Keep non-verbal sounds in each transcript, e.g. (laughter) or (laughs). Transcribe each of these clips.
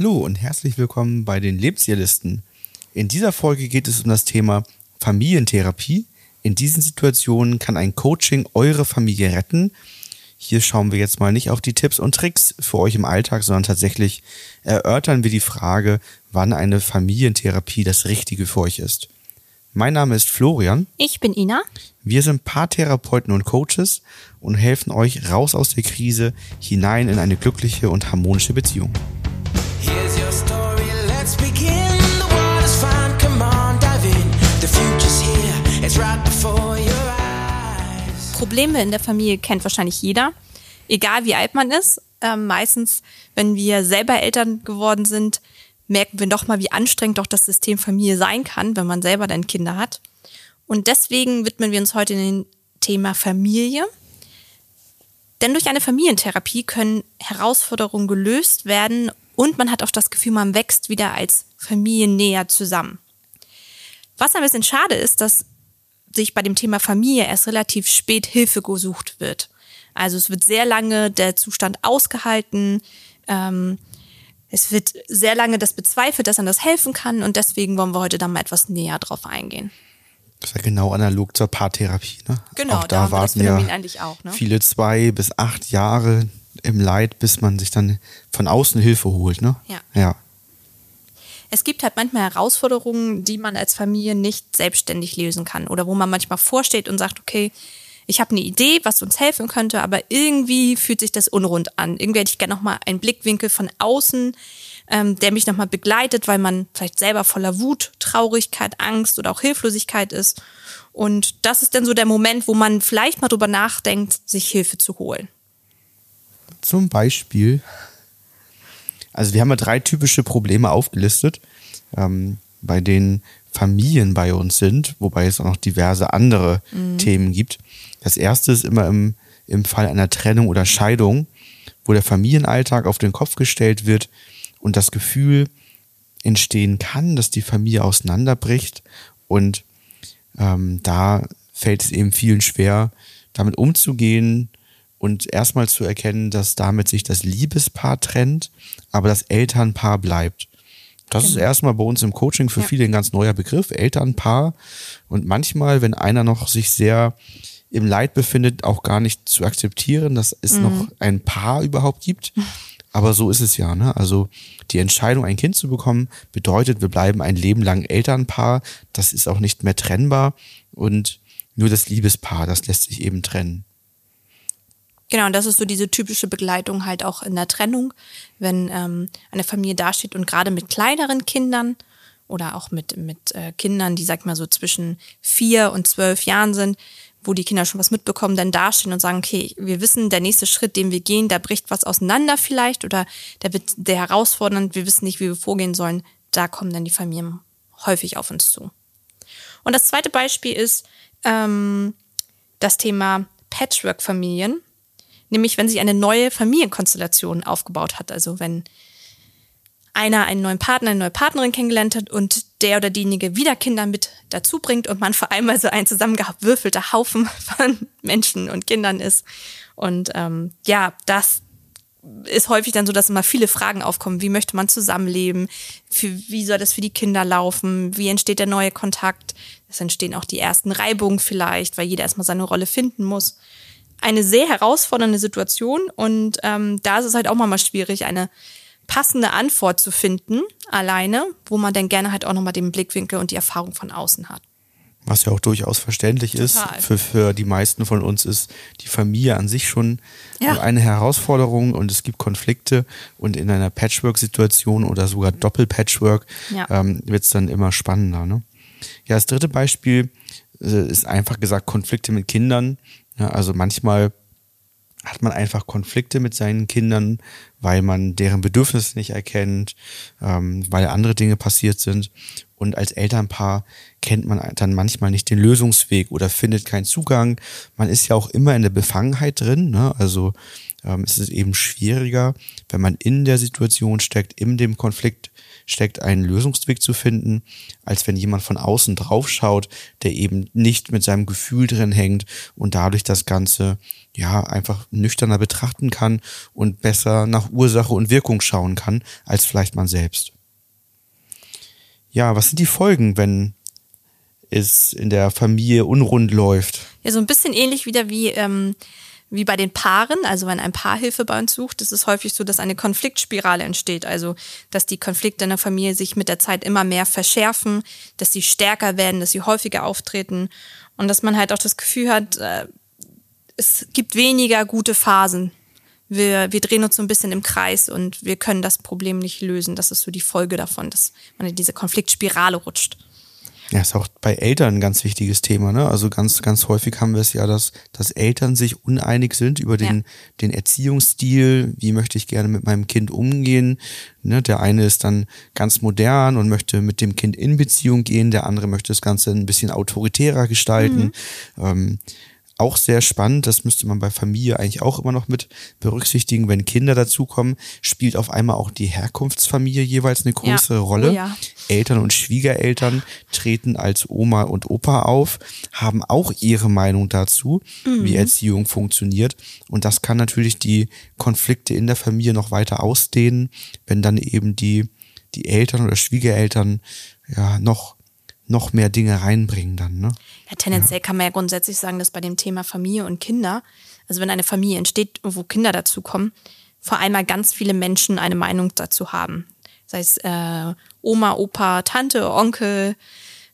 Hallo und herzlich willkommen bei den Lebensjahrlisten. In dieser Folge geht es um das Thema Familientherapie. In diesen Situationen kann ein Coaching eure Familie retten. Hier schauen wir jetzt mal nicht auf die Tipps und Tricks für euch im Alltag, sondern tatsächlich erörtern wir die Frage, wann eine Familientherapie das Richtige für euch ist. Mein Name ist Florian. Ich bin Ina. Wir sind Paartherapeuten und Coaches und helfen euch raus aus der Krise hinein in eine glückliche und harmonische Beziehung. Probleme in der Familie kennt wahrscheinlich jeder, egal wie alt man ist. Ähm, meistens, wenn wir selber Eltern geworden sind, merken wir doch mal, wie anstrengend doch das System Familie sein kann, wenn man selber dann Kinder hat. Und deswegen widmen wir uns heute dem Thema Familie. Denn durch eine Familientherapie können Herausforderungen gelöst werden und man hat auch das Gefühl, man wächst wieder als Familie näher zusammen. Was ein bisschen schade ist, dass sich bei dem Thema Familie erst relativ spät Hilfe gesucht wird. Also es wird sehr lange der Zustand ausgehalten. Ähm, es wird sehr lange das bezweifelt, dass man das helfen kann und deswegen wollen wir heute da mal etwas näher drauf eingehen. Das ist ja genau analog zur Paartherapie. Ne? Genau, auch da da warten ja ne? viele zwei bis acht Jahre im Leid, bis man sich dann von außen Hilfe holt. Ne? Ja. ja. Es gibt halt manchmal Herausforderungen, die man als Familie nicht selbstständig lösen kann oder wo man manchmal vorsteht und sagt, okay, ich habe eine Idee, was uns helfen könnte, aber irgendwie fühlt sich das unrund an. Irgendwie hätte ich gerne nochmal einen Blickwinkel von außen, ähm, der mich nochmal begleitet, weil man vielleicht selber voller Wut, Traurigkeit, Angst oder auch Hilflosigkeit ist. Und das ist dann so der Moment, wo man vielleicht mal drüber nachdenkt, sich Hilfe zu holen. Zum Beispiel, also wir haben ja drei typische Probleme aufgelistet, ähm, bei denen Familien bei uns sind, wobei es auch noch diverse andere Themen gibt. Das erste ist immer im, im Fall einer Trennung oder Scheidung, wo der Familienalltag auf den Kopf gestellt wird und das Gefühl entstehen kann, dass die Familie auseinanderbricht und ähm, da fällt es eben vielen schwer, damit umzugehen und erstmal zu erkennen, dass damit sich das Liebespaar trennt, aber das Elternpaar bleibt. Das ist erstmal bei uns im Coaching für Ja. viele ein ganz neuer Begriff, Elternpaar. Und manchmal, wenn einer noch sich sehr im Leid befindet, auch gar nicht zu akzeptieren, dass es noch ein Paar überhaupt gibt. Aber so ist es ja. Ne? Also die Entscheidung, ein Kind zu bekommen, bedeutet, wir bleiben ein Leben lang Elternpaar. Das ist auch nicht mehr trennbar. Und nur das Liebespaar, das lässt sich eben trennen. Genau, und das ist so diese typische Begleitung halt auch in der Trennung, wenn ähm, eine Familie dasteht und gerade mit kleineren Kindern oder auch mit, mit äh, Kindern, die, sag ich mal, so zwischen vier und zwölf Jahren sind, wo die Kinder schon was mitbekommen, dann dastehen und sagen, okay, wir wissen, der nächste Schritt, den wir gehen, da bricht was auseinander vielleicht oder der wird der herausfordernd, wir wissen nicht, wie wir vorgehen sollen, da kommen dann die Familien häufig auf uns zu. Und das zweite Beispiel ist ähm, das Thema Patchwork-Familien. Nämlich, wenn sich eine neue Familienkonstellation aufgebaut hat. Also wenn einer einen neuen Partner, eine neue Partnerin kennengelernt hat und der oder diejenige wieder Kinder mit dazu bringt und man vor allem mal so ein zusammengewürfelter Haufen (laughs) von Menschen und Kindern ist. Und ähm, ja, das ist häufig dann so, dass immer viele Fragen aufkommen. Wie möchte man zusammenleben? Für, wie soll das für die Kinder laufen? Wie entsteht der neue Kontakt? Es entstehen auch die ersten Reibungen vielleicht, weil jeder erstmal seine Rolle finden muss. Eine sehr herausfordernde Situation und ähm, da ist es halt auch mal schwierig, eine passende Antwort zu finden, alleine, wo man dann gerne halt auch nochmal den Blickwinkel und die Erfahrung von außen hat. Was ja auch durchaus verständlich ist. Total. Für, für die meisten von uns ist die Familie an sich schon Ja. eine Herausforderung und es gibt Konflikte und in einer Patchwork-Situation oder sogar Doppel-Patchwork Ja. ähm, wird es dann immer spannender. Ne? Ja, das dritte Beispiel äh, ist einfach gesagt Konflikte mit Kindern. Ja, also manchmal hat man einfach Konflikte mit seinen Kindern, weil man deren Bedürfnisse nicht erkennt, ähm, weil andere Dinge passiert sind. Und als Elternpaar kennt man dann manchmal nicht den Lösungsweg oder findet keinen Zugang. Man ist ja auch immer in der Befangenheit drin. Ne? Also ähm, ist es eben schwieriger, wenn man in der Situation steckt, in dem Konflikt steckt, einen Lösungsweg zu finden, als wenn jemand von außen draufschaut, der eben nicht mit seinem Gefühl drin hängt und dadurch das Ganze ja einfach nüchterner betrachten kann und besser nach Ursache und Wirkung schauen kann, als vielleicht man selbst. Ja, was sind die Folgen, wenn es in der Familie unrund läuft? Ja, so ein bisschen ähnlich wieder wie, ähm, wie bei den Paaren. Also wenn ein Paar Hilfe bei uns sucht, ist es häufig so, dass eine Konfliktspirale entsteht. Also dass die Konflikte in der Familie sich mit der Zeit immer mehr verschärfen, dass sie stärker werden, dass sie häufiger auftreten und dass man halt auch das Gefühl hat, äh, es gibt weniger gute Phasen. Wir, wir drehen uns so ein bisschen im Kreis und wir können das Problem nicht lösen. Das ist so die Folge davon, dass man in diese Konfliktspirale rutscht. Ja, ist auch bei Eltern ein ganz wichtiges Thema. Ne? Also ganz, ganz häufig haben wir es ja, dass, dass Eltern sich uneinig sind über den, Ja. den Erziehungsstil. Wie möchte ich gerne mit meinem Kind umgehen? Ne? Der eine ist dann ganz modern und möchte mit dem Kind in Beziehung gehen. Der andere möchte das Ganze ein bisschen autoritärer gestalten. Ähm, auch sehr spannend, das müsste man bei Familie eigentlich auch immer noch mit berücksichtigen, wenn Kinder dazukommen, spielt auf einmal auch die Herkunftsfamilie jeweils eine Ja. größere Rolle. Oh ja. Eltern und Schwiegereltern treten als Oma und Opa auf, haben auch ihre Meinung dazu, Mhm. wie Erziehung funktioniert. Und das kann natürlich die Konflikte in der Familie noch weiter ausdehnen, wenn dann eben die, die Eltern oder Schwiegereltern ja noch, noch mehr Dinge reinbringen dann, ne? Ja, tendenziell kann man ja grundsätzlich sagen, dass bei dem Thema Familie und Kinder, also wenn eine Familie entsteht, wo Kinder dazukommen, vor allem ganz viele Menschen eine Meinung dazu haben. Sei es äh, Oma, Opa, Tante, Onkel,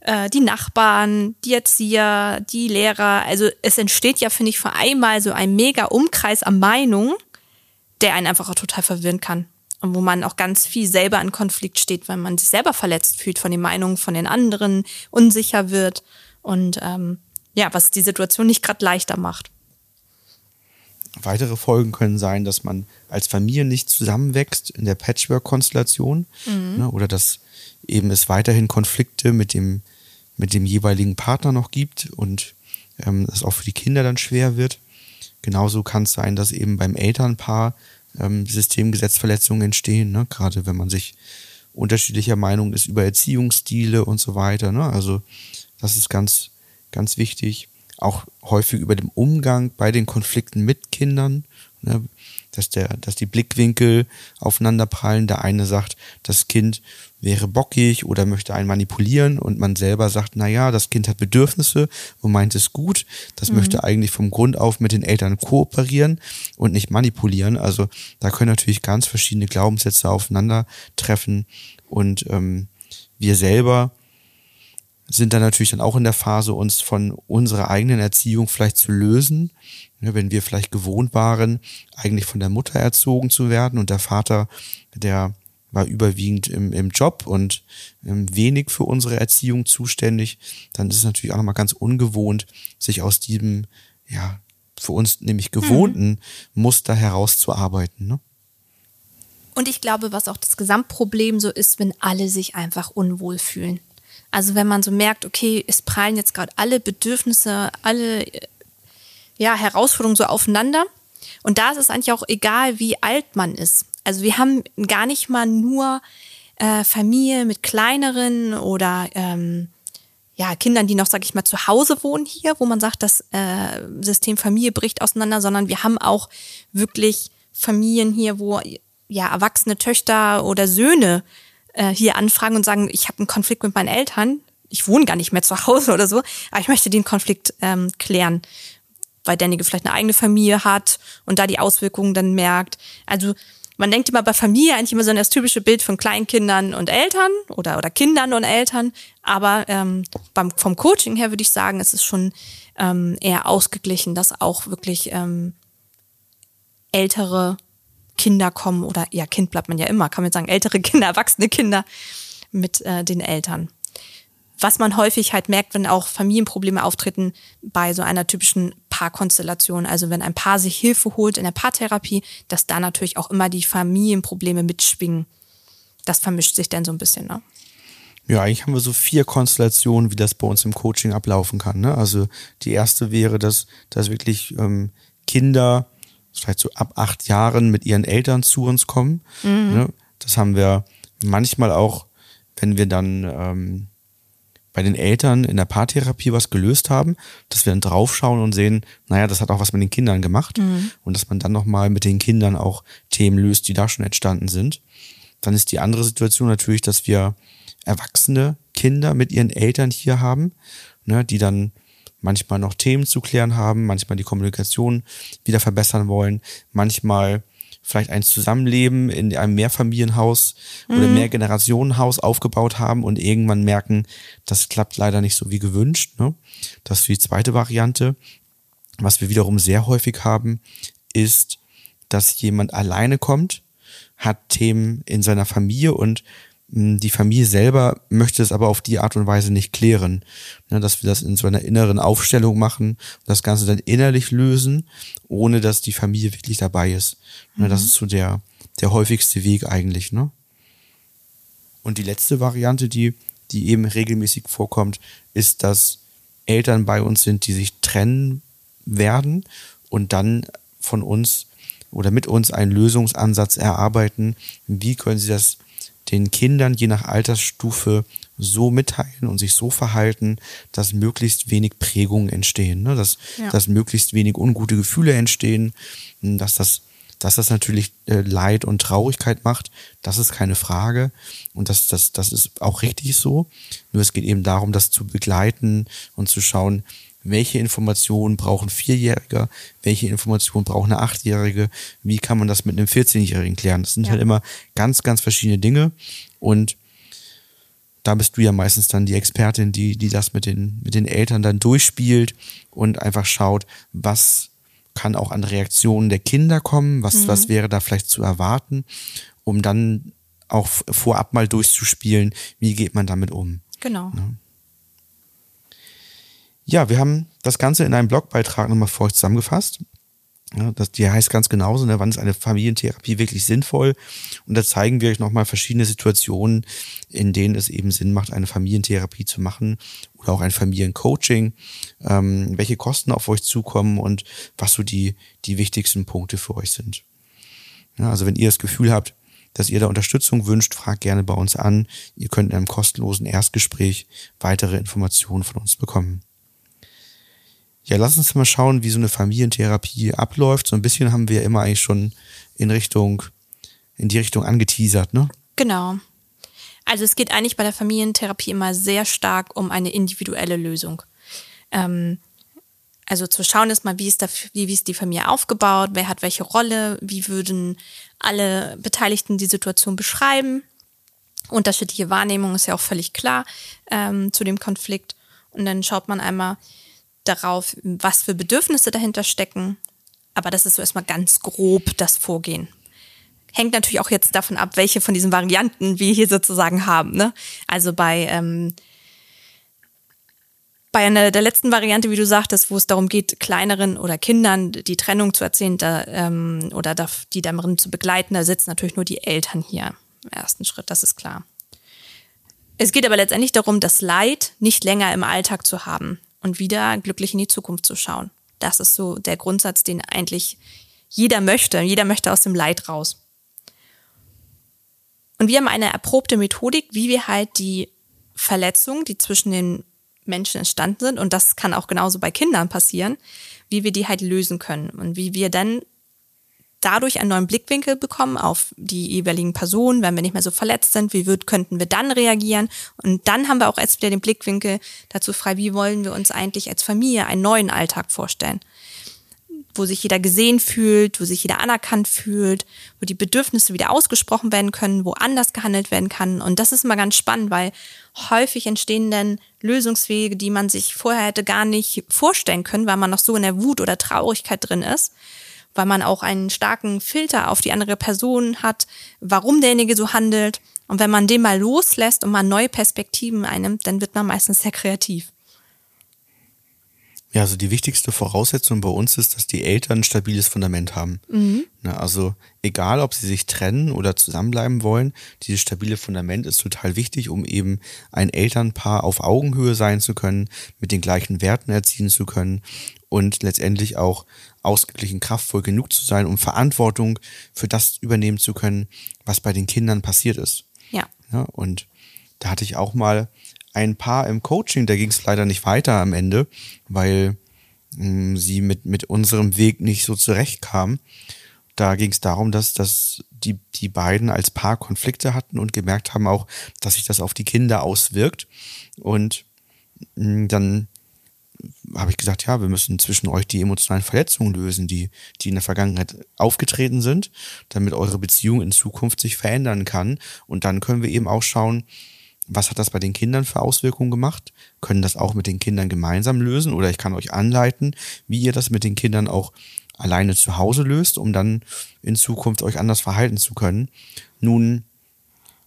äh, die Nachbarn, die Erzieher, die Lehrer. Also es entsteht ja, finde ich, vor einmal so ein mega Umkreis an Meinungen, der einen einfach auch total verwirren kann. Und wo man auch ganz viel selber in Konflikt steht, weil man sich selber verletzt fühlt von den Meinungen von den anderen, unsicher wird und ähm, ja, was die Situation nicht gerade leichter macht. Weitere Folgen können sein, dass man als Familie nicht zusammenwächst in der Patchwork-Konstellation ne, oder dass eben es weiterhin Konflikte mit dem, mit dem jeweiligen Partner noch gibt und ähm, es auch für die Kinder dann schwer wird. Genauso kann es sein, dass eben beim Elternpaar ähm, Systemgesetzverletzungen entstehen, ne, gerade wenn man sich unterschiedlicher Meinung ist über Erziehungsstile und so weiter. Ne? Also das ist ganz, ganz wichtig. Auch häufig über den Umgang bei den Konflikten mit Kindern, ne? Dass, der, dass die Blickwinkel aufeinander prallen. Der eine sagt, das Kind wäre bockig oder möchte einen manipulieren und man selber sagt, na ja, das Kind hat Bedürfnisse und meint es gut. Das möchte eigentlich vom Grund auf mit den Eltern kooperieren und nicht manipulieren. Also da können natürlich ganz verschiedene Glaubenssätze aufeinandertreffen und ähm, wir selber sind dann natürlich dann auch in der Phase, uns von unserer eigenen Erziehung vielleicht zu lösen. Ja, wenn wir vielleicht gewohnt waren, eigentlich von der Mutter erzogen zu werden und der Vater, der war überwiegend im, im Job und ähm, wenig für unsere Erziehung zuständig, dann ist es natürlich auch nochmal ganz ungewohnt, sich aus diesem, ja, für uns nämlich gewohnten Muster herauszuarbeiten. Ne? Und ich glaube, was auch das Gesamtproblem so ist, wenn alle sich einfach unwohl fühlen. Also wenn man so merkt, okay, es prallen jetzt gerade alle Bedürfnisse, alle äh, ja, Herausforderungen so aufeinander. Und da ist es eigentlich auch egal, wie alt man ist. Also wir haben gar nicht mal nur äh, Familie mit kleineren oder ähm, ja, Kindern, die noch, sag ich mal, zu Hause wohnen hier, wo man sagt, das äh, System Familie bricht auseinander, sondern wir haben auch wirklich Familien hier, wo ja erwachsene Töchter oder Söhne äh, hier anfragen und sagen, ich habe einen Konflikt mit meinen Eltern, ich wohne gar nicht mehr zu Hause oder so, aber ich möchte den Konflikt ähm, klären, weil derjenige vielleicht eine eigene Familie hat und da die Auswirkungen dann merkt. Also man denkt immer bei Familie eigentlich immer so an das typische Bild von Kleinkindern und Eltern oder, oder Kindern und Eltern. Aber ähm, beim, vom Coaching her würde ich sagen, es ist schon ähm, eher ausgeglichen, dass auch wirklich ähm, ältere Kinder kommen oder ja, Kind bleibt man ja immer, kann man sagen, ältere Kinder, (laughs) erwachsene Kinder mit äh, den Eltern. Was man häufig halt merkt, wenn auch Familienprobleme auftreten bei so einer typischen Paarkonstellation, also wenn ein Paar sich Hilfe holt in der Paartherapie, dass da natürlich auch immer die Familienprobleme mitschwingen. Das vermischt sich dann so ein bisschen, ne? Ja, eigentlich haben wir so vier Konstellationen, wie das bei uns im Coaching ablaufen kann. Ne? Also die erste wäre, dass, dass wirklich ähm, Kinder vielleicht so ab acht Jahren mit ihren Eltern zu uns kommen. Ne? Das haben wir manchmal auch, wenn wir dann ähm, bei den Eltern in der Paartherapie was gelöst haben, dass wir dann draufschauen und sehen, naja, das hat auch was mit den Kindern gemacht und dass man dann nochmal mit den Kindern auch Themen löst, die da schon entstanden sind. Dann ist die andere Situation natürlich, dass wir erwachsene Kinder mit ihren Eltern hier haben, ne, die dann manchmal noch Themen zu klären haben, manchmal die Kommunikation wieder verbessern wollen, manchmal vielleicht ein Zusammenleben in einem Mehrfamilienhaus oder Mehrgenerationenhaus aufgebaut haben und irgendwann merken, das klappt leider nicht so wie gewünscht. Ne? Das ist die zweite Variante. Was wir wiederum sehr häufig haben, ist, dass jemand alleine kommt, hat Themen in seiner Familie und die Familie selber möchte es aber auf die Art und Weise nicht klären. Ne, dass wir das in so einer inneren Aufstellung machen und das Ganze dann innerlich lösen, ohne dass die Familie wirklich dabei ist. Ne, das ist so der, der häufigste Weg eigentlich. Ne? Und die letzte Variante, die, die eben regelmäßig vorkommt, ist, dass Eltern bei uns sind, die sich trennen werden und dann von uns oder mit uns einen Lösungsansatz erarbeiten. Wie können sie das den Kindern je nach Altersstufe so mitteilen und sich so verhalten, dass möglichst wenig Prägungen entstehen, ne? dass, Ja. dass möglichst wenig ungute Gefühle entstehen, dass das, dass das natürlich äh, Leid und Traurigkeit macht, das ist keine Frage und das, das, das ist auch richtig so. Nur es geht eben darum, das zu begleiten und zu schauen, welche Informationen brauchen Vierjährige, welche Informationen braucht eine Achtjährige, wie kann man das mit einem 14-Jährigen klären. Das sind Ja. halt immer ganz, ganz verschiedene Dinge und da bist du ja meistens dann die Expertin, die, die das mit den, mit den Eltern dann durchspielt und einfach schaut, was kann auch an Reaktionen der Kinder kommen, was, was wäre da vielleicht zu erwarten, um dann auch vorab mal durchzuspielen, wie geht man damit um. Genau. Ja, wir haben das Ganze in einem Blogbeitrag nochmal für euch zusammengefasst. Ja, das, die heißt ganz genauso, ne, wann ist eine Familientherapie wirklich sinnvoll? Und da zeigen wir euch nochmal verschiedene Situationen, in denen es eben Sinn macht, eine Familientherapie zu machen oder auch ein Familiencoaching, ähm, welche Kosten auf euch zukommen und was so die, die wichtigsten Punkte für euch sind. Ja, also wenn ihr das Gefühl habt, dass ihr da Unterstützung wünscht, fragt gerne bei uns an. Ihr könnt in einem kostenlosen Erstgespräch weitere Informationen von uns bekommen. Ja, lass uns mal schauen, wie so eine Familientherapie abläuft. So ein bisschen haben wir immer eigentlich schon in Richtung, in die Richtung angeteasert, ne? Genau. Also es geht eigentlich bei der Familientherapie immer sehr stark um eine individuelle Lösung. Ähm, also zu schauen ist mal, wie ist, da, wie ist die Familie aufgebaut, wer hat welche Rolle, wie würden alle Beteiligten die Situation beschreiben. Unterschiedliche Wahrnehmung ist ja auch völlig klar ähm, zu dem Konflikt. Und dann schaut man einmal darauf, was für Bedürfnisse dahinter stecken. Aber das ist so erstmal ganz grob das Vorgehen hängt natürlich auch jetzt davon ab, welche von diesen Varianten wir hier sozusagen haben. Ne? Also bei ähm, bei einer der letzten Variante, wie du sagtest, wo es darum geht, kleineren oder Kindern die Trennung zu erzählen da, ähm, oder die darin zu begleiten, da sitzen natürlich nur die Eltern hier im ersten Schritt, das ist klar. Es geht aber letztendlich darum, das Leid nicht länger im Alltag zu haben und wieder glücklich in die Zukunft zu schauen. Das ist so der Grundsatz, den eigentlich jeder möchte. Jeder möchte aus dem Leid raus. Und wir haben eine erprobte Methodik, wie wir halt die Verletzungen, die zwischen den Menschen entstanden sind, und das kann auch genauso bei Kindern passieren, wie wir die halt lösen können und wie wir dann dadurch einen neuen Blickwinkel bekommen auf die jeweiligen Personen, wenn wir nicht mehr so verletzt sind, wie wird, könnten wir dann reagieren? Und dann haben wir auch erst wieder den Blickwinkel dazu frei, wie wollen wir uns eigentlich als Familie einen neuen Alltag vorstellen? Wo sich jeder gesehen fühlt, wo sich jeder anerkannt fühlt, wo die Bedürfnisse wieder ausgesprochen werden können, wo anders gehandelt werden kann. Und das ist immer ganz spannend, weil häufig entstehen dann Lösungswege, die man sich vorher hätte gar nicht vorstellen können, weil man noch so in der Wut oder Traurigkeit drin ist, weil man auch einen starken Filter auf die andere Person hat, warum derjenige so handelt. Und wenn man den mal loslässt und mal neue Perspektiven einnimmt, dann wird man meistens sehr kreativ. Ja, also die wichtigste Voraussetzung bei uns ist, dass die Eltern ein stabiles Fundament haben. Ne, also egal, ob sie sich trennen oder zusammenbleiben wollen, dieses stabile Fundament ist total wichtig, um eben ein Elternpaar auf Augenhöhe sein zu können, mit den gleichen Werten erziehen zu können und letztendlich auch ausgeglichen kraftvoll genug zu sein, um Verantwortung für das übernehmen zu können, was bei den Kindern passiert ist. Ja. Ja, und da hatte ich auch mal ein Paar im Coaching, da ging es leider nicht weiter am Ende, weil mh, sie mit, mit unserem Weg nicht so zurechtkamen. Da ging es darum, dass, dass die, die beiden als Paar Konflikte hatten und gemerkt haben auch, dass sich das auf die Kinder auswirkt. Und mh, dann habe ich gesagt, ja, wir müssen zwischen euch die emotionalen Verletzungen lösen, die, die in der Vergangenheit aufgetreten sind, damit eure Beziehung in Zukunft sich verändern kann. Und dann können wir eben auch schauen, was hat das bei den Kindern für Auswirkungen gemacht? Können das auch mit den Kindern gemeinsam lösen? Oder ich kann euch anleiten, wie ihr das mit den Kindern auch alleine zu Hause löst, um dann in Zukunft euch anders verhalten zu können. Nun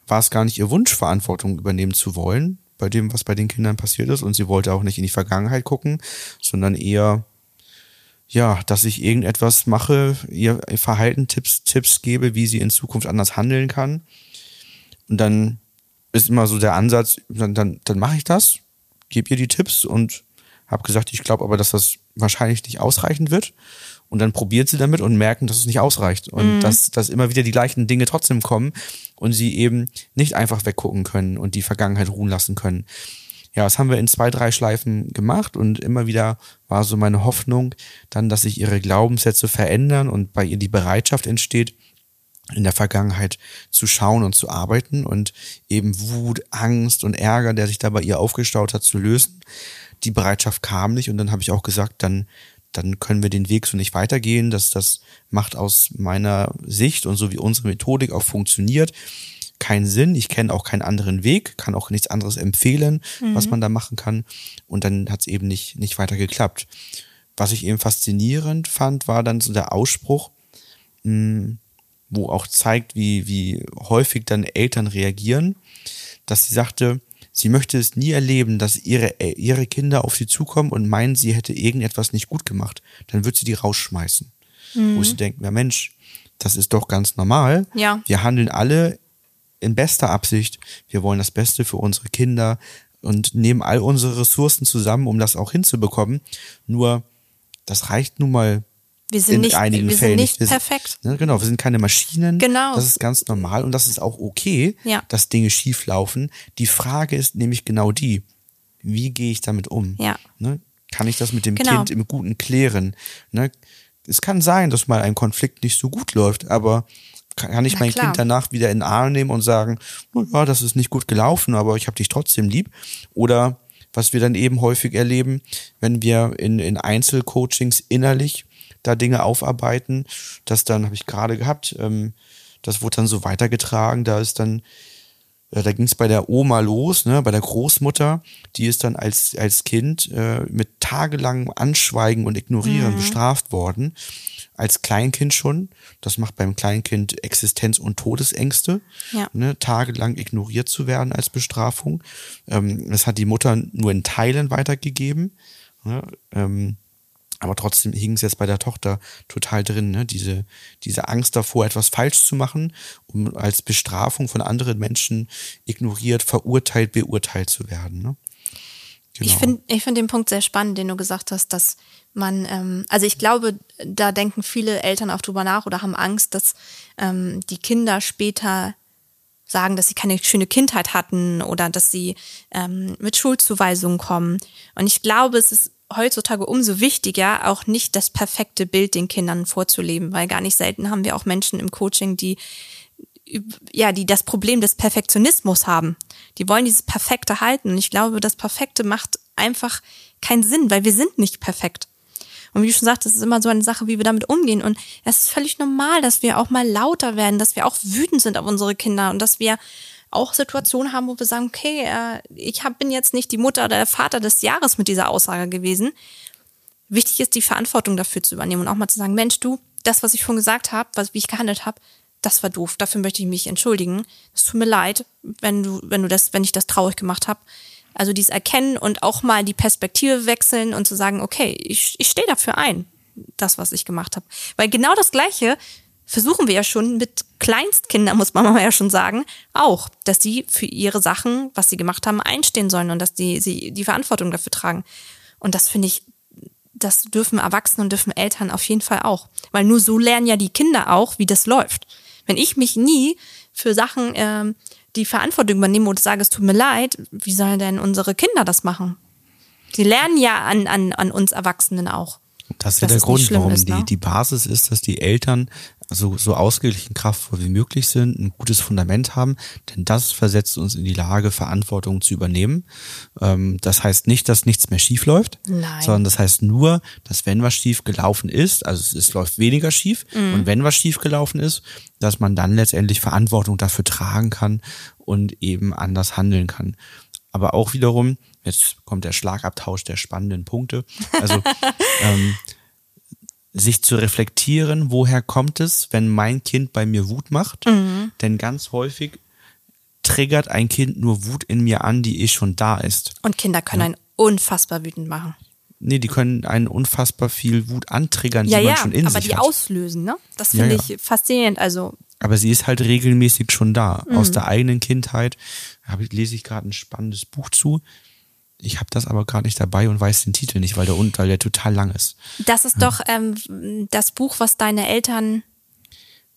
war es gar nicht ihr Wunsch, Verantwortung übernehmen zu wollen, bei dem, was bei den Kindern passiert ist. Und sie wollte auch nicht in die Vergangenheit gucken, sondern eher, ja, dass ich irgendetwas mache, ihr Verhalten, Tipps, Tipps gebe, wie sie in Zukunft anders handeln kann. Und dann ist immer so der Ansatz, dann, dann, dann mache ich das, gebe ihr die Tipps und habe gesagt, ich glaube aber, dass das wahrscheinlich nicht ausreichend wird. Und dann probiert sie damit und merken, dass es nicht ausreicht. Und dass, dass immer wieder die gleichen Dinge trotzdem kommen und sie eben nicht einfach weggucken können und die Vergangenheit ruhen lassen können. Ja, das haben wir in zwei, drei Schleifen gemacht und immer wieder war so meine Hoffnung dann, dass sich ihre Glaubenssätze verändern und bei ihr die Bereitschaft entsteht, in der Vergangenheit zu schauen und zu arbeiten und eben Wut, Angst und Ärger, der sich da bei ihr aufgestaut hat, zu lösen. Die Bereitschaft kam nicht und dann habe ich auch gesagt, dann dann können wir den Weg so nicht weitergehen. Das, das macht aus meiner Sicht und so wie unsere Methodik auch funktioniert, keinen Sinn. Ich kenne auch keinen anderen Weg, kann auch nichts anderes empfehlen, was man da machen kann. Und dann hat es eben nicht, nicht weiter geklappt. Was ich eben faszinierend fand, war dann so der Ausspruch, mh, wo auch zeigt, wie, wie häufig dann Eltern reagieren, dass sie sagte, sie möchte es nie erleben, dass ihre, äh, ihre Kinder auf sie zukommen und meinen, sie hätte irgendetwas nicht gut gemacht. Dann wird sie die rausschmeißen. Wo sie denkt, ja Mensch, das ist doch ganz normal. Ja. Wir handeln alle in bester Absicht. Wir wollen das Beste für unsere Kinder und nehmen all unsere Ressourcen zusammen, um das auch hinzubekommen. Nur, das reicht nun mal Wir sind in nicht, einigen wir Fällen sind nicht sind- perfekt. Ne, genau, wir sind keine Maschinen. Genau. Das ist ganz normal und das ist auch okay, Ja. dass Dinge schief laufen. Die Frage ist nämlich genau die, wie gehe ich damit um? Ja. Ne? Kann ich das mit dem Genau. Kind im Guten klären? Ne? Es kann sein, dass mal ein Konflikt nicht so gut läuft, aber kann ich Na mein klar. Kind danach wieder in den Arm nehmen und sagen, "Na ja, das ist nicht gut gelaufen, aber ich habe dich trotzdem lieb? Oder was wir dann eben häufig erleben, wenn wir in, in Einzelcoachings innerlich da Dinge aufarbeiten, das dann habe ich gerade gehabt, ähm, das wurde dann so weitergetragen, da ist dann äh, da ging es bei der Oma los, ne, bei der Großmutter, die ist dann als, als Kind äh, mit tagelangem Anschweigen und Ignorieren bestraft worden. Als Kleinkind schon. Das macht beim Kleinkind Existenz- und Todesängste, Ja. ne, tagelang ignoriert zu werden als Bestrafung. Ähm, das hat die Mutter nur in Teilen weitergegeben. Ne, ähm, aber trotzdem hing es jetzt bei der Tochter total drin, ne? diese, diese Angst davor, etwas falsch zu machen, um als Bestrafung von anderen Menschen ignoriert, verurteilt, beurteilt zu werden. Ne? Genau. Ich finde ich find den Punkt sehr spannend, den du gesagt hast, dass man, ähm, also ich glaube, da denken viele Eltern auch drüber nach oder haben Angst, dass ähm, die Kinder später sagen, dass sie keine schöne Kindheit hatten oder dass sie ähm, mit Schuldzuweisungen kommen. Und ich glaube, es ist heutzutage umso wichtiger, auch nicht das perfekte Bild den Kindern vorzuleben, weil gar nicht selten haben wir auch Menschen im Coaching, die ja, die das Problem des Perfektionismus haben. Die wollen dieses Perfekte halten. Und ich glaube, das Perfekte macht einfach keinen Sinn, weil wir sind nicht perfekt. Und wie du schon sagst, das ist immer so eine Sache, wie wir damit umgehen. Und es ist völlig normal, dass wir auch mal lauter werden, dass wir auch wütend sind auf unsere Kinder und dass wir auch Situationen haben, wo wir sagen, okay, äh, ich hab, bin jetzt nicht die Mutter oder der Vater des Jahres mit dieser Aussage gewesen. Wichtig ist, die Verantwortung dafür zu übernehmen und auch mal zu sagen, Mensch, du, das, was ich schon gesagt habe, wie ich gehandelt habe, das war doof. Dafür möchte ich mich entschuldigen. Es tut mir leid, wenn du, wenn du das, wenn ich das traurig gemacht habe. Also dies erkennen und auch mal die Perspektive wechseln und zu sagen, okay, ich, ich stehe dafür ein, das, was ich gemacht habe. Weil genau das Gleiche versuchen wir ja schon mit Kleinstkindern, muss man (laughs) mal ja schon sagen, auch, dass sie für ihre Sachen, was sie gemacht haben, einstehen sollen und dass die, sie die Verantwortung dafür tragen. Und das finde ich, das dürfen Erwachsene und dürfen Eltern auf jeden Fall auch. Weil nur so lernen ja die Kinder auch, wie das läuft. Wenn ich mich nie für Sachen ähm, die Verantwortung übernehme und sage, es tut mir leid, wie sollen denn unsere Kinder das machen? Sie lernen ja an, an, an uns Erwachsenen auch. Das ist ja der Grund, warum ist, die, ne? die Basis ist, dass die Eltern so, so ausgeglichen kraftvoll wie möglich sind, ein gutes Fundament haben, denn das versetzt uns in die Lage, Verantwortung zu übernehmen. Ähm, das heißt nicht, dass nichts mehr schief läuft, Nein. sondern das heißt nur, dass wenn was schief gelaufen ist, also es, es läuft weniger schief Mhm. und wenn was schief gelaufen ist, dass man dann letztendlich Verantwortung dafür tragen kann und eben anders handeln kann. Aber auch wiederum, jetzt kommt der Schlagabtausch der spannenden Punkte. Also (laughs) ähm, sich zu reflektieren, woher kommt es, wenn mein Kind bei mir Wut macht. Denn ganz häufig triggert ein Kind nur Wut in mir an, die eh schon da ist. Und Kinder können einen unfassbar wütend machen. Nee, die können einen unfassbar viel Wut antriggern, Ja, die man ja, schon in aber sich die hat. auslösen, ne? Das Ja, finde ja. ich faszinierend. Also, Aber sie ist halt regelmäßig schon da. Mhm. Aus der eigenen Kindheit hab ich, lese ich gerade ein spannendes Buch zu. Ich habe das aber gerade nicht dabei und weiß den Titel nicht, weil der, weil der total lang ist. das ist doch ähm, das Buch, was deine Eltern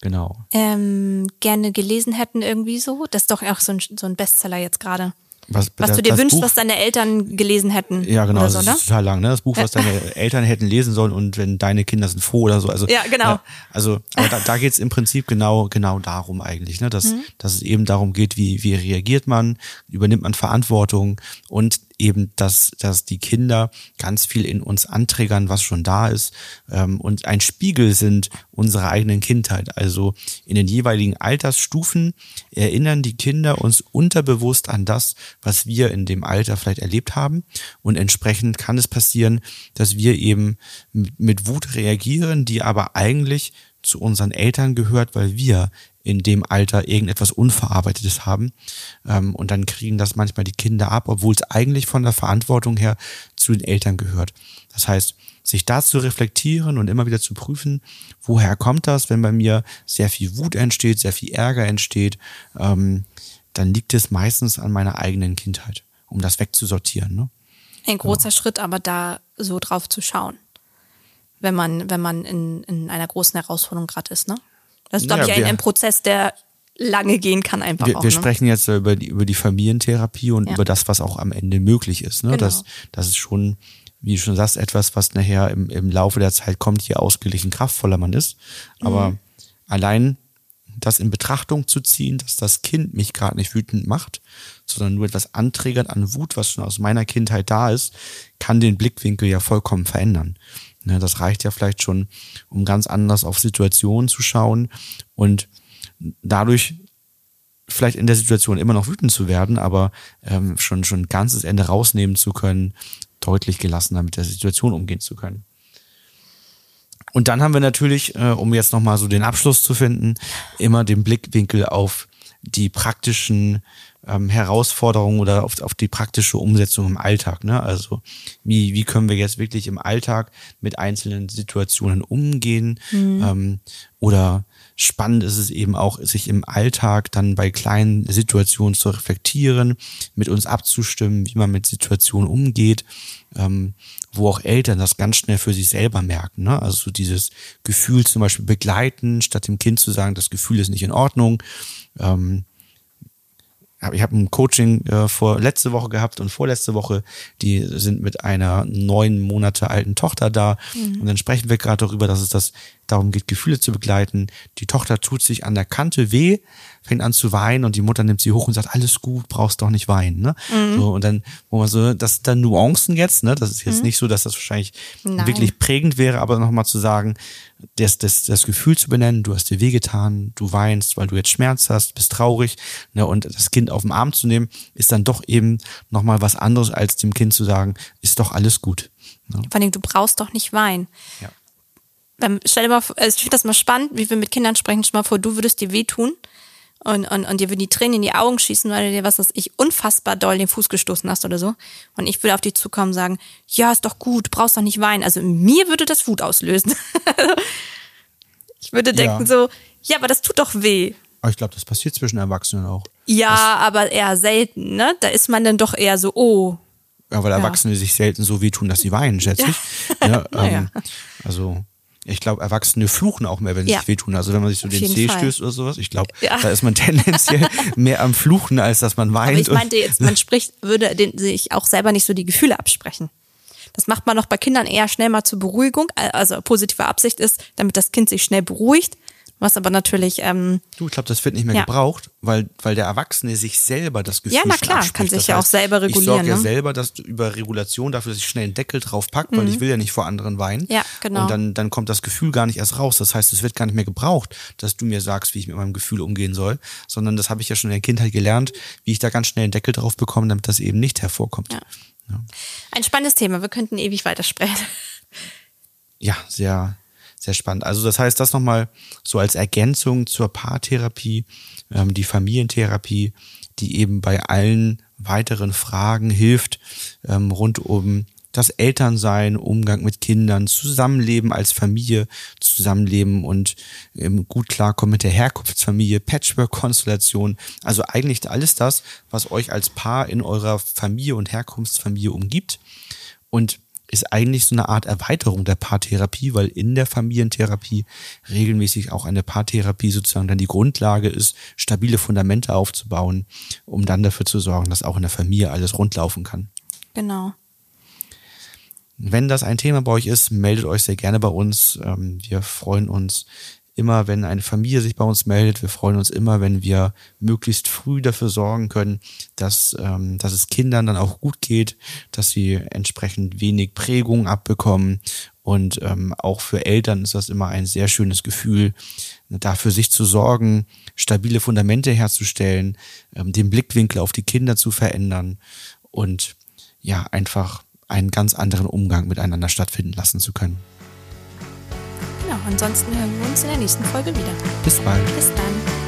Genau. ähm, gerne gelesen hätten, irgendwie so. Das ist doch auch so ein, so ein Bestseller jetzt gerade. Was, Was das- du dir wünschst, Buch- was deine Eltern gelesen hätten. Ja, genau, Oder das so, ist ne? total lang, ne? Das Buch, was deine (laughs) Eltern hätten lesen sollen und wenn deine Kinder sind froh oder so. Also, Ja, genau. also, aber da, da geht es im Prinzip genau, genau darum eigentlich, ne? Dass, Mhm. dass es eben darum geht, wie, wie reagiert man, übernimmt man Verantwortung und eben, dass, dass die Kinder ganz viel in uns anträgern, was schon da ist ähm, und ein Spiegel sind unserer eigenen Kindheit. Also in den jeweiligen Altersstufen erinnern die Kinder uns unterbewusst an das, was wir in dem Alter vielleicht erlebt haben. Und entsprechend kann es passieren, dass wir eben mit, mit Wut reagieren, die aber eigentlich zu unseren Eltern gehört, weil wir in dem Alter irgendetwas Unverarbeitetes haben. Ähm, und dann kriegen das manchmal die Kinder ab, obwohl es eigentlich von der Verantwortung her zu den Eltern gehört. Das heißt, sich da zu reflektieren und immer wieder zu prüfen, woher kommt das, wenn bei mir sehr viel Wut entsteht, sehr viel Ärger entsteht, ähm, dann liegt es meistens an meiner eigenen Kindheit, um das wegzusortieren. Ne? Ein großer Schritt, aber da so drauf zu schauen. Wenn man, wenn man in, in einer großen Herausforderung gerade ist, ne? Das ist, glaube Ja, ich, ein, Prozess, der lange gehen kann einfach Wir, auch. wir ne? sprechen jetzt über die, über die Familientherapie und Ja. über das, was auch am Ende möglich ist. Ne? Genau. Das, das ist schon, wie du schon sagst, etwas, was nachher im, im Laufe der Zeit kommt, je ausgeglichen kraftvoller man ist. Aber Mhm. allein das in Betrachtung zu ziehen, dass das Kind mich gerade nicht wütend macht, sondern nur etwas anträgert an Wut, was schon aus meiner Kindheit da ist, kann den Blickwinkel ja vollkommen verändern. Ne, das reicht ja vielleicht schon, um ganz anders auf Situationen zu schauen und dadurch vielleicht in der Situation immer noch wütend zu werden, aber ähm, schon schon ganzes Ende rausnehmen zu können, deutlich gelassener mit der Situation umgehen zu können. Und dann haben wir natürlich, äh, um jetzt nochmal so den Abschluss zu finden, immer den Blickwinkel auf die praktischen ähm, Herausforderungen oder auf, auf die praktische Umsetzung im Alltag. Ne? Also wie, wie können wir jetzt wirklich im Alltag mit einzelnen Situationen umgehen? Ähm, oder spannend ist es eben auch, sich im Alltag dann bei kleinen Situationen zu reflektieren, mit uns abzustimmen, wie man mit Situationen umgeht, ähm, wo auch Eltern das ganz schnell für sich selber merken. Ne? Also so dieses Gefühl zum Beispiel begleiten, statt dem Kind zu sagen, das Gefühl ist nicht in Ordnung. Ähm, ich habe ein Coaching äh, vor letzte Woche gehabt und vorletzte Woche, die sind mit einer neun Monate alten Tochter da und dann sprechen wir gerade darüber, dass es das darum geht, Gefühle zu begleiten. Die Tochter tut sich an der Kante weh, fängt an zu weinen und die Mutter nimmt sie hoch und sagt, alles gut, brauchst doch nicht weinen. Ne? So, und dann, wo man so, das sind dann Nuancen jetzt, ne? Das ist jetzt nicht so, dass das wahrscheinlich Nein. wirklich prägend wäre, aber nochmal zu sagen, das, das, das Gefühl zu benennen, du hast dir wehgetan, du weinst, weil du jetzt Schmerz hast, bist traurig, ne, und das Kind auf den Arm zu nehmen, ist dann doch eben nochmal was anderes, als dem Kind zu sagen, ist doch alles gut. Ne? Vor allem, du brauchst doch nicht weinen. Ja. Wenn, stell dir mal vor, also ich finde das mal spannend, wie wir mit Kindern sprechen. Stell dir mal vor, du würdest dir wehtun und, und, und dir würden die Tränen in die Augen schießen, weil du dir, was weiß ich, unfassbar doll den Fuß gestoßen hast oder so. Und ich würde auf dich zukommen und sagen, ja, ist doch gut, brauchst doch nicht weinen. Also mir würde das Wut auslösen. (laughs) ich würde denken Ja. so, ja, aber das tut doch weh. Aber ich glaube, das passiert zwischen Erwachsenen auch. Ja, aber eher selten, ne? Da ist man dann doch eher so, oh, Ja, weil Erwachsene sich selten so wehtun, dass sie weinen, schätze ich. (laughs) Ja, ähm, also ich glaube, Erwachsene fluchen auch mehr, wenn sie Ja. sich wehtun. Also wenn man sich so Auf den Zeh Fall. stößt oder sowas, ich glaube, Ja. da ist man (laughs) tendenziell mehr am Fluchen, als dass man weint. Aber ich meinte jetzt, man spricht, würde den, sich auch selber nicht so die Gefühle absprechen. Das macht man noch bei Kindern eher schnell mal zur Beruhigung, also positive Absicht ist, damit das Kind sich schnell beruhigt, was aber natürlich, ähm, Du, ich glaube, das wird nicht mehr Ja. gebraucht, weil, weil der Erwachsene sich selber das Gefühl Ja, na klar, abspricht. kann sich Das ja auch heißt, selber Ich regulieren, sorge ja ne? Mhm. selber dass du über Regulation dafür, dass ich schnell einen Deckel drauf pack, weil ich will ja nicht vor anderen weinen. Ja, genau. Und dann, dann kommt das Gefühl gar nicht erst raus. Das heißt, es wird gar nicht mehr gebraucht, dass du mir sagst, wie ich mit meinem Gefühl umgehen soll, sondern das habe ich ja schon in der Kindheit gelernt, wie ich da ganz schnell einen Deckel drauf bekomme, damit das eben nicht hervorkommt. Ja. ein spannendes Thema. Wir könnten ewig weitersprechen. Ja, sehr, sehr spannend. Also das heißt, das nochmal so als Ergänzung zur Paartherapie, ähm, die Familientherapie, die eben bei allen weiteren Fragen hilft, ähm, rund um das Elternsein, Umgang mit Kindern, Zusammenleben als Familie, Zusammenleben und ähm, gut klarkommen mit der Herkunftsfamilie, Patchwork-Konstellation. Also eigentlich alles das, was euch als Paar in eurer Familie und Herkunftsfamilie umgibt. Und ist eigentlich so eine Art Erweiterung der Paartherapie, weil in der Familientherapie regelmäßig auch eine Paartherapie sozusagen dann die Grundlage ist, stabile Fundamente aufzubauen, um dann dafür zu sorgen, dass auch in der Familie alles rundlaufen kann. Genau. Wenn das ein Thema bei euch ist, meldet euch sehr gerne bei uns. Ähm, Wir freuen uns immer, wenn eine Familie sich bei uns meldet. Wir freuen uns immer, wenn wir möglichst früh dafür sorgen können, dass, ähm, dass es Kindern dann auch gut geht, dass sie entsprechend wenig Prägung abbekommen. Und ähm, auch für Eltern ist das immer ein sehr schönes Gefühl, da für sich zu sorgen, stabile Fundamente herzustellen, ähm, den Blickwinkel auf die Kinder zu verändern und ja, einfach einen ganz anderen Umgang miteinander stattfinden lassen zu können. Ansonsten hören wir uns in der nächsten Folge wieder. Bis bald. Bis dann.